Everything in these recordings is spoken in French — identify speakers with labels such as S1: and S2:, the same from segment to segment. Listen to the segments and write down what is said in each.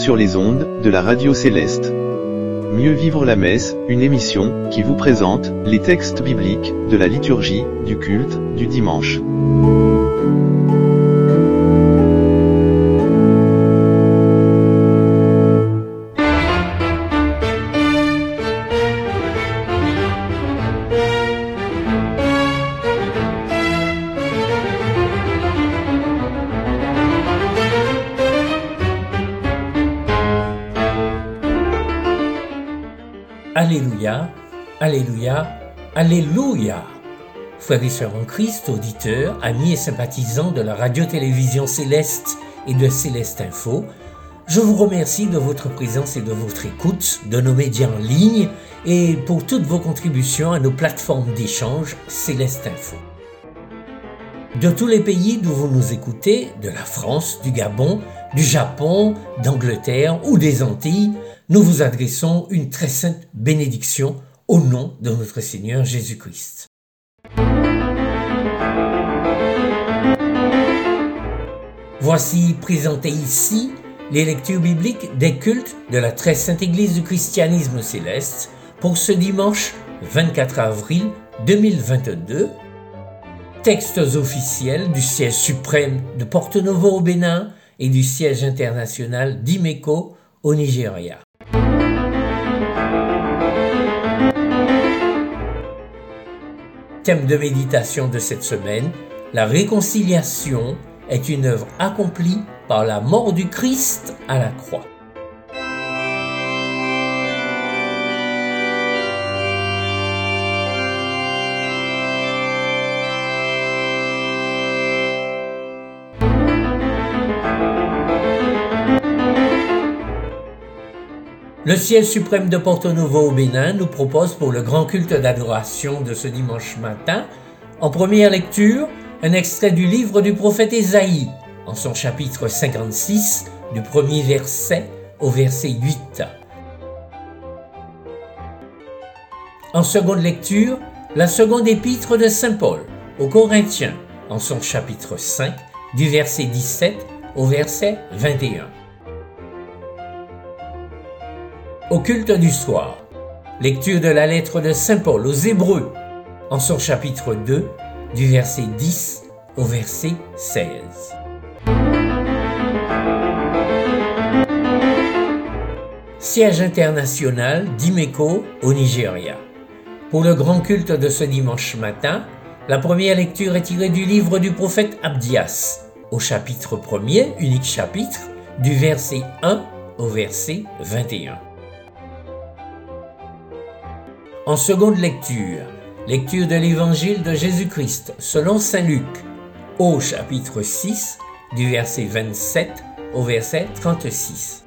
S1: sur les ondes de la radio céleste. Mieux vivre la messe, une émission qui vous présente les textes bibliques de la liturgie du culte du dimanche.
S2: Alléluia, Alléluia, Alléluia. Frères et sœurs en Christ, auditeurs, amis et sympathisants de la radio-télévision Céleste et de Céleste Info, je vous remercie de votre présence et de votre écoute, de nos médias en ligne et pour toutes vos contributions à nos plateformes d'échange Céleste Info. De tous les pays d'où vous nous écoutez, de la France, du Gabon, du Japon, d'Angleterre ou des Antilles, nous vous adressons une très sainte bénédiction au nom de notre Seigneur Jésus-Christ. Voici présentées ici les lectures bibliques des cultes de la très sainte Église du christianisme céleste pour ce dimanche 24 avril 2022. Textes officiels du siège suprême de Porto Novo au Bénin et du siège international d'Imeco au Nigeria. Thème de méditation de cette semaine, la réconciliation est une œuvre accomplie par la mort du Christ à la croix. Le ciel suprême de Porto Novo au Bénin nous propose pour le grand culte d'adoration de ce dimanche matin, en première lecture, un extrait du livre du prophète Ésaïe, en son chapitre 56, du premier verset au verset 8. En seconde lecture, la seconde épître de Saint Paul aux Corinthiens, en son chapitre 5, du verset 17 au verset 21. Au culte du soir, lecture de la lettre de Saint Paul aux Hébreux, en son chapitre 2, du verset 10 au verset 16. Siège international d'Imeco au Nigeria. Pour le grand culte de ce dimanche matin, la première lecture est tirée du livre du prophète Abdias, au chapitre 1er, unique chapitre, du verset 1 au verset 21. En seconde lecture, lecture de l'évangile de Jésus-Christ selon Saint Luc, au chapitre 6, du verset 27 au verset 36.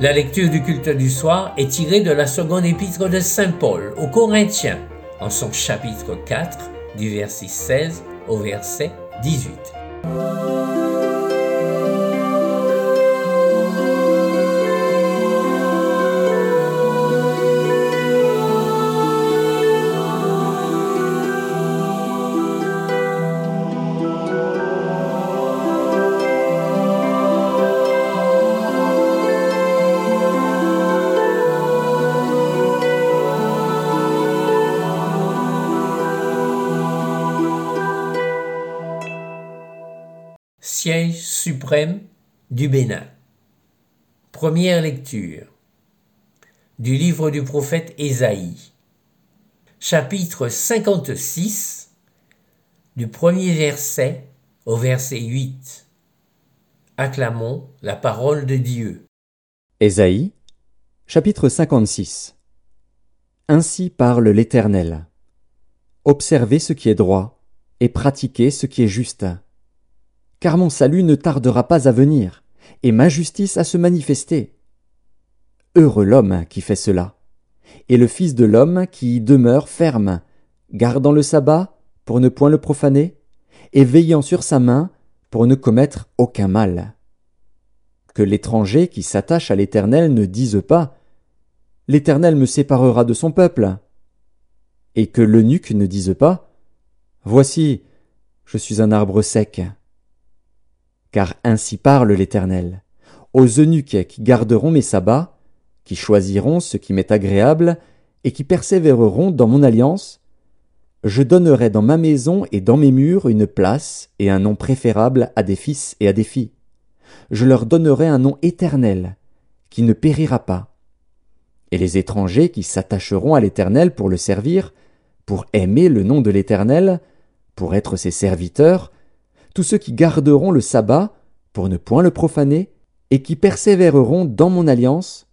S2: La lecture du culte du soir est tirée de la seconde épître de Saint Paul aux Corinthiens, en son chapitre 4, du verset 16 au verset 18. Siège suprême du Bénin. Première lecture du livre du prophète Ésaïe. Chapitre 56 du premier verset au verset 8. Acclamons la parole de Dieu.
S3: Ésaïe, chapitre 56 Ainsi parle l'Éternel. Observez ce qui est droit, et pratiquez ce qui est juste car mon salut ne tardera pas à venir, et ma justice à se manifester. Heureux l'homme qui fait cela, et le Fils de l'homme qui y demeure ferme, gardant le sabbat pour ne point le profaner, et veillant sur sa main pour ne commettre aucun mal. Que l'étranger qui s'attache à l'Éternel ne dise pas L'Éternel me séparera de son peuple, et que l'eunuque ne dise pas Voici, je suis un arbre sec Car ainsi parle l'Éternel. Aux eunuques qui garderont mes sabbats, qui choisiront ce qui m'est agréable, et qui persévéreront dans mon alliance, je donnerai dans ma maison et dans mes murs une place et un nom préférable à des fils et à des filles. Je leur donnerai un nom éternel, qui ne périra pas. Et les étrangers qui s'attacheront à l'Éternel pour le servir, pour aimer le nom de l'Éternel, pour être ses serviteurs, tous ceux qui garderont le sabbat, pour ne point le profaner, et qui persévéreront dans mon alliance,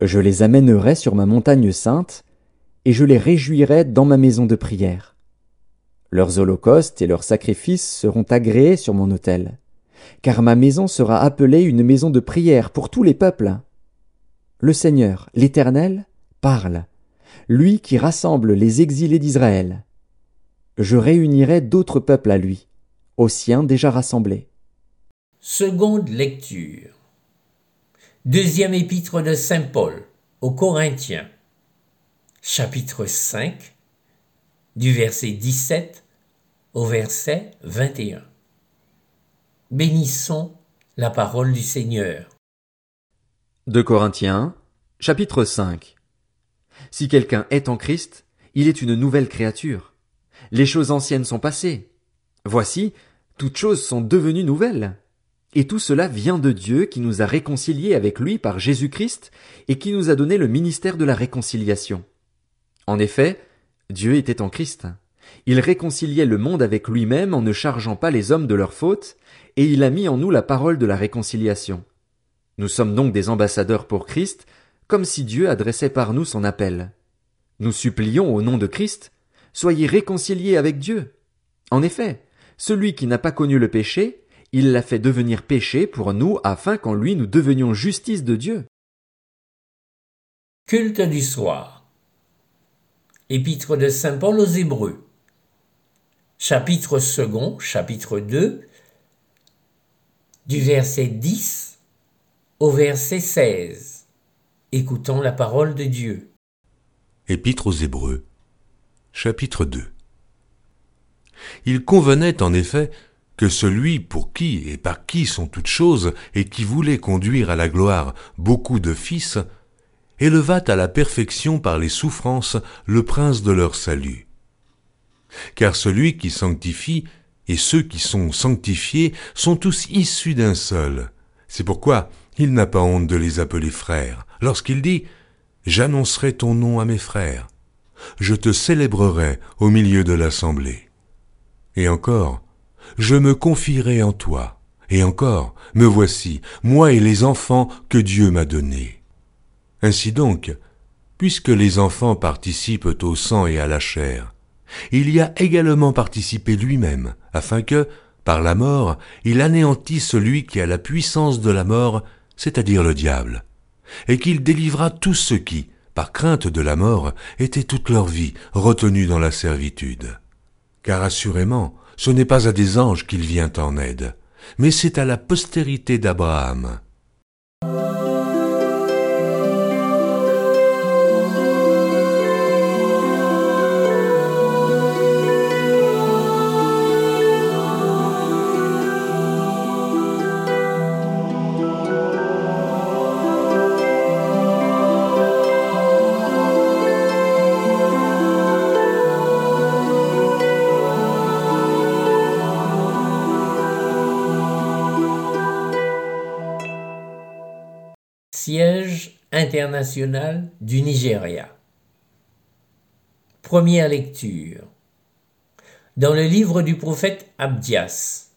S3: je les amènerai sur ma montagne sainte, et je les réjouirai dans ma maison de prière. Leurs holocaustes et leurs sacrifices seront agréés sur mon autel, car ma maison sera appelée une maison de prière pour tous les peuples. Le Seigneur, l'Éternel, parle, lui qui rassemble les exilés d'Israël. Je réunirai d'autres peuples à lui, aux siens déjà rassemblés.
S2: Seconde lecture. Deuxième épître de Saint Paul aux Corinthiens, chapitre 5, du verset 17 au verset 21. Bénissons la parole du Seigneur.
S3: De Corinthiens, chapitre 5. Si quelqu'un est en Christ, il est une nouvelle créature. Les choses anciennes sont passées. Voici, toutes choses sont devenues nouvelles. Et tout cela vient de Dieu qui nous a réconciliés avec lui par Jésus-Christ et qui nous a donné le ministère de la réconciliation. En effet, Dieu était en Christ. Il réconciliait le monde avec lui-même en ne chargeant pas les hommes de leurs fautes, et il a mis en nous la parole de la réconciliation. Nous sommes donc des ambassadeurs pour Christ, comme si Dieu adressait par nous son appel. Nous supplions au nom de Christ, soyez réconciliés avec Dieu. En effet, celui qui n'a pas connu le péché, il l'a fait devenir péché pour nous afin qu'en lui nous devenions justice de Dieu.
S2: Culte du soir. Épître de Saint Paul aux Hébreux. Chapitre second, chapitre 2, du verset 10 au verset 16. Écoutons la parole de Dieu.
S4: Épître aux Hébreux, chapitre 2. Il convenait en effet que celui pour qui et par qui sont toutes choses et qui voulait conduire à la gloire beaucoup de fils, élevât à la perfection par les souffrances le prince de leur salut. Car celui qui sanctifie et ceux qui sont sanctifiés sont tous issus d'un seul. C'est pourquoi il n'a pas honte de les appeler frères, lorsqu'il dit J'annoncerai ton nom à mes frères, je te célébrerai au milieu de l'assemblée. Et encore, je me confierai en toi. Et encore, me voici, moi et les enfants que Dieu m'a donnés. Ainsi donc, puisque les enfants participent au sang et à la chair, il y a également participé lui-même, afin que, par la mort, il anéantisse celui qui a la puissance de la mort, c'est-à-dire le diable, et qu'il délivra tous ceux qui, par crainte de la mort, étaient toute leur vie retenus dans la servitude. Car assurément, ce n'est pas à des anges qu'il vient en aide, mais c'est à la postérité d'Abraham.
S2: Du Nigeria. Première lecture. Dans le livre du prophète Abdias,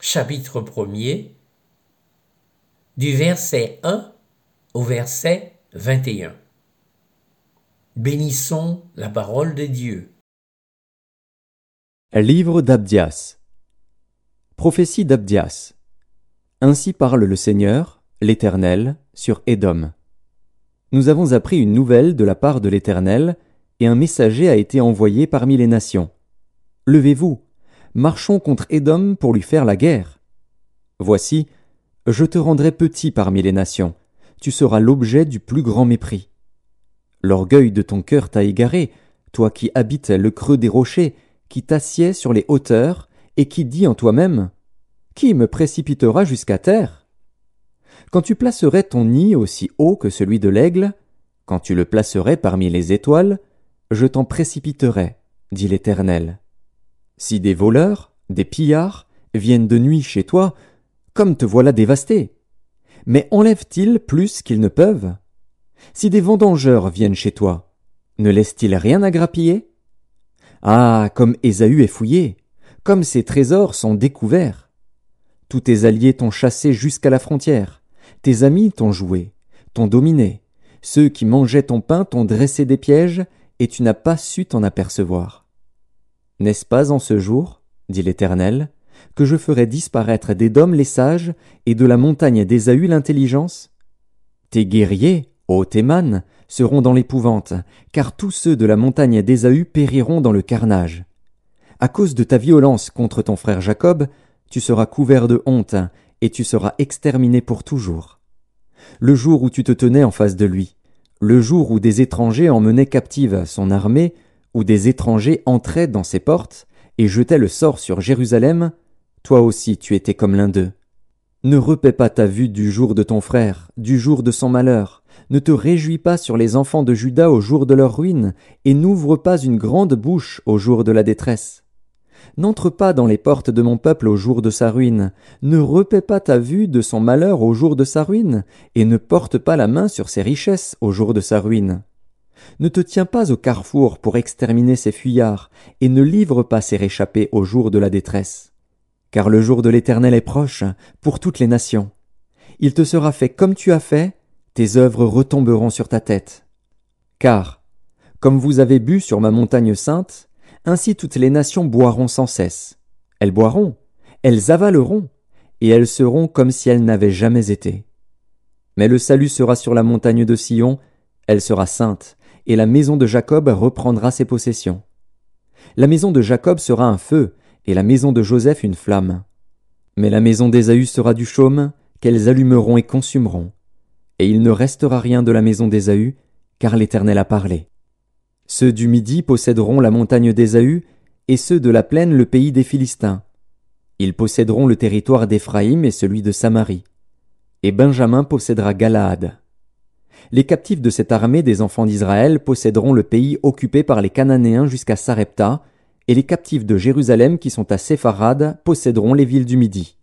S2: chapitre 1er, du verset 1 au verset 21. Bénissons la parole de Dieu.
S3: Livre d'Abdias. Prophétie d'Abdias. Ainsi parle le Seigneur, l'Éternel, sur Édom. Nous avons appris une nouvelle de la part de l'Éternel, et un messager a été envoyé parmi les nations. Levez-vous, marchons contre Édom pour lui faire la guerre. Voici, je te rendrai petit parmi les nations, tu seras l'objet du plus grand mépris. L'orgueil de ton cœur t'a égaré, toi qui habites le creux des rochers, qui t'assieds sur les hauteurs, et qui dis en toi-même Qui me précipitera jusqu'à terre? Quand tu placerais ton nid aussi haut que celui de l'aigle, quand tu le placerais parmi les étoiles, je t'en précipiterai, dit l'Éternel. Si des voleurs, des pillards, viennent de nuit chez toi, comme te voilà dévasté. Mais enlèvent-ils plus qu'ils ne peuvent? Si des vendangeurs viennent chez toi, ne laissent-ils rien à grappiller? Ah, comme Ésaü est fouillé, comme ses trésors sont découverts. Tous tes alliés t'ont chassé jusqu'à la frontière, tes amis t'ont joué, t'ont dominé, ceux qui mangeaient ton pain t'ont dressé des pièges, et tu n'as pas su t'en apercevoir. N'est-ce pas en ce jour, dit l'Éternel, que je ferai disparaître d'Édom les sages et de la montagne d'Ésaü l'intelligence? Tes guerriers, ô Théman, seront dans l'épouvante, car tous ceux de la montagne d'Ésaü périront dans le carnage. À cause de ta violence contre ton frère Jacob, tu seras couvert de honte, et tu seras exterminé pour toujours. Le jour où tu te tenais en face de lui, le jour où des étrangers emmenaient captive son armée, où des étrangers entraient dans ses portes, et jetaient le sort sur Jérusalem, toi aussi tu étais comme l'un d'eux. Ne repaie pas ta vue du jour de ton frère, du jour de son malheur, ne te réjouis pas sur les enfants de Juda au jour de leur ruine, et n'ouvre pas une grande bouche au jour de la détresse. N'entre pas dans les portes de mon peuple au jour de sa ruine, ne repaie pas ta vue de son malheur au jour de sa ruine, et ne porte pas la main sur ses richesses au jour de sa ruine. Ne te tiens pas au carrefour pour exterminer ses fuyards, et ne livre pas ses réchappés au jour de la détresse. Car le jour de l'Éternel est proche pour toutes les nations. Il te sera fait comme tu as fait, tes œuvres retomberont sur ta tête. Car, comme vous avez bu sur ma montagne sainte, ainsi toutes les nations boiront sans cesse. Elles boiront, elles avaleront, et elles seront comme si elles n'avaient jamais été. Mais le salut sera sur la montagne de Sion, elle sera sainte, et la maison de Jacob reprendra ses possessions. La maison de Jacob sera un feu, et la maison de Joseph une flamme. Mais la maison d'Ésaü sera du chaume, qu'elles allumeront et consumeront et il ne restera rien de la maison d'Ésaü, car l'Éternel a parlé. Ceux du Midi posséderont la montagne d'Ésaü, et ceux de la plaine le pays des Philistins. Ils posséderont le territoire d'Éphraïm et celui de Samarie. Et Benjamin possédera Galaad. Les captifs de cette armée des enfants d'Israël posséderont le pays occupé par les Cananéens jusqu'à Sarepta, et les captifs de Jérusalem qui sont à Sépharad posséderont les villes du Midi.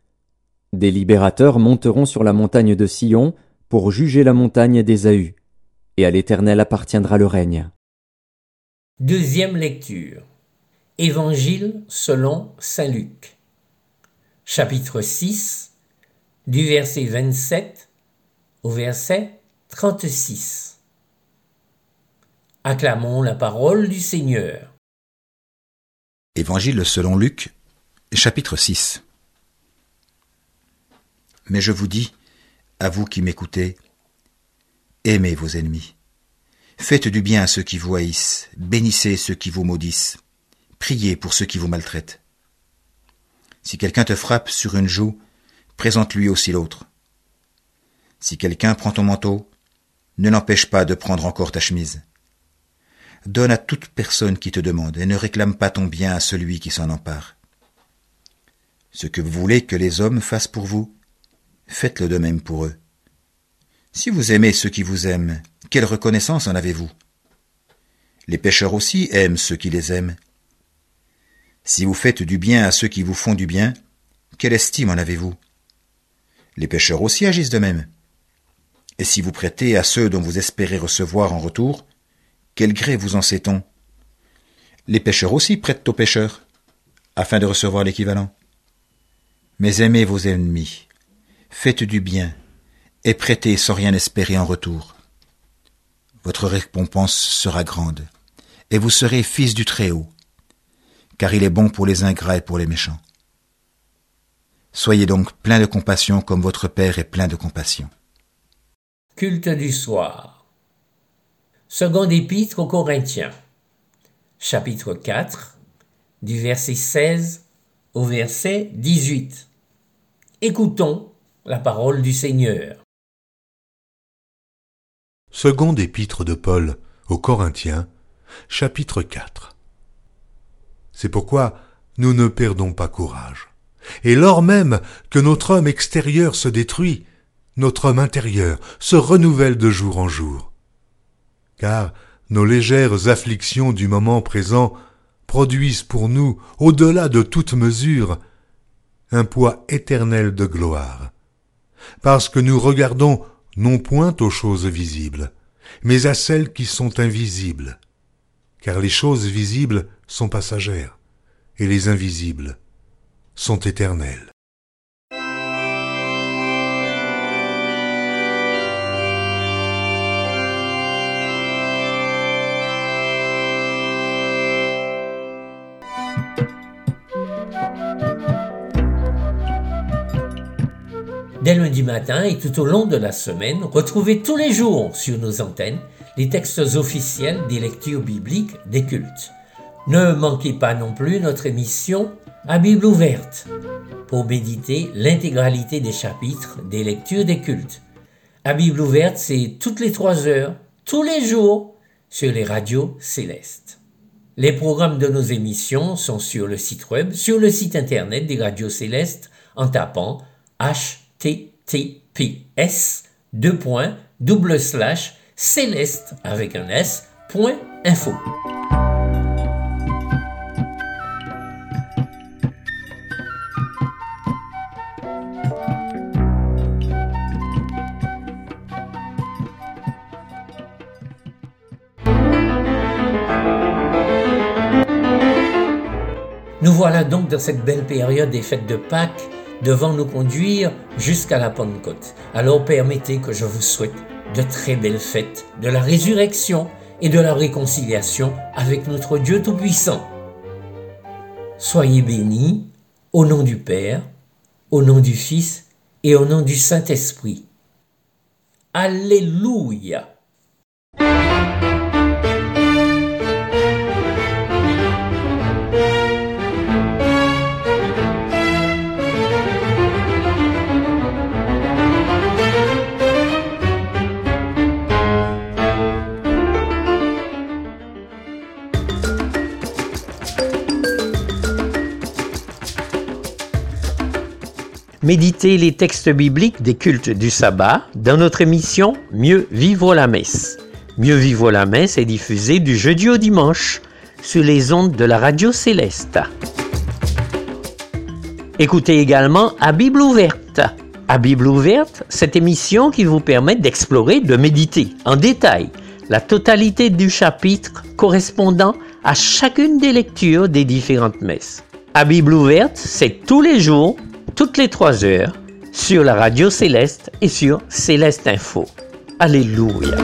S3: Des libérateurs monteront sur la montagne de Sion, pour juger la montagne d'Ésaü, et à l'Éternel appartiendra le règne.
S2: Deuxième lecture. Évangile selon Saint Luc. Chapitre 6, du verset 27 au verset 36. Acclamons la parole du Seigneur.
S5: Évangile selon Luc, chapitre 6. Mais je vous dis, à vous qui m'écoutez, aimez vos ennemis. Faites du bien à ceux qui vous haïssent, bénissez ceux qui vous maudissent, priez pour ceux qui vous maltraitent. Si quelqu'un te frappe sur une joue, présente-lui aussi l'autre. Si quelqu'un prend ton manteau, ne l'empêche pas de prendre encore ta chemise. Donne à toute personne qui te demande, et ne réclame pas ton bien à celui qui s'en empare. Ce que vous voulez que les hommes fassent pour vous, faites-le de même pour eux. Si vous aimez ceux qui vous aiment, quelle reconnaissance en avez-vous? Les pécheurs aussi aiment ceux qui les aiment. Si vous faites du bien à ceux qui vous font du bien, quelle estime en avez-vous? Les pécheurs aussi agissent de même. Et si vous prêtez à ceux dont vous espérez recevoir en retour, quel gré vous en sait-on? Les pécheurs aussi prêtent aux pécheurs, afin de recevoir l'équivalent. Mais aimez vos ennemis, faites du bien, et prêtez sans rien espérer en retour. Votre récompense sera grande, et vous serez fils du Très-Haut, car il est bon pour les ingrats et pour les méchants. Soyez donc plein de compassion comme votre Père est plein de compassion.
S2: Culte du soir. Second épître aux Corinthiens. Chapitre 4, du verset 16 au verset 18. Écoutons la parole du Seigneur.
S4: Seconde épître de Paul aux Corinthiens, chapitre 4. C'est pourquoi nous ne perdons pas courage. Et lors même que notre homme extérieur se détruit, notre homme intérieur se renouvelle de jour en jour. Car nos légères afflictions du moment présent produisent pour nous, au-delà de toute mesure, un poids éternel de gloire. Parce que nous regardons non point aux choses visibles, mais à celles qui sont invisibles. Car les choses visibles sont passagères, et les invisibles sont éternelles.
S2: Dès lundi matin et tout au long de la semaine, retrouvez tous les jours sur nos antennes les textes officiels des lectures bibliques des cultes. Ne manquez pas non plus notre émission à Bible ouverte pour méditer l'intégralité des chapitres des lectures des cultes. À Bible ouverte, c'est toutes les trois heures, tous les jours, sur les radios célestes. Les programmes de nos émissions sont sur le site web, sur le site internet des radios célestes en tapant https double slash céleste avec un s point info. Nous voilà donc dans cette belle période des fêtes de Pâques devant nous conduire jusqu'à la Pentecôte. Alors permettez que je vous souhaite de très belles fêtes de la résurrection et de la réconciliation avec notre Dieu Tout-Puissant. Soyez bénis au nom du Père, au nom du Fils et au nom du Saint-Esprit. Alléluia. Méditez les textes bibliques des cultes du sabbat dans notre émission Mieux vivre la messe. Mieux vivre la messe est diffusée du jeudi au dimanche sur les ondes de la radio céleste. Écoutez également à Bible ouverte. À Bible ouverte, cette émission qui vous permet d'explorer, de méditer en détail la totalité du chapitre correspondant à chacune des lectures des différentes messes. À Bible ouverte, c'est tous les jours toutes les trois heures sur la radio Céleste et sur Céleste Info. Alléluia.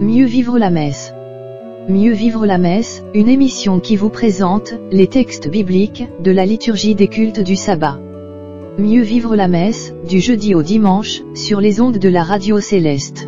S6: Mieux vivre la messe. Mieux vivre la messe, une émission qui vous présente les textes bibliques de la liturgie des cultes du sabbat. Mieux vivre la messe, du jeudi au dimanche, sur les ondes de la radio céleste.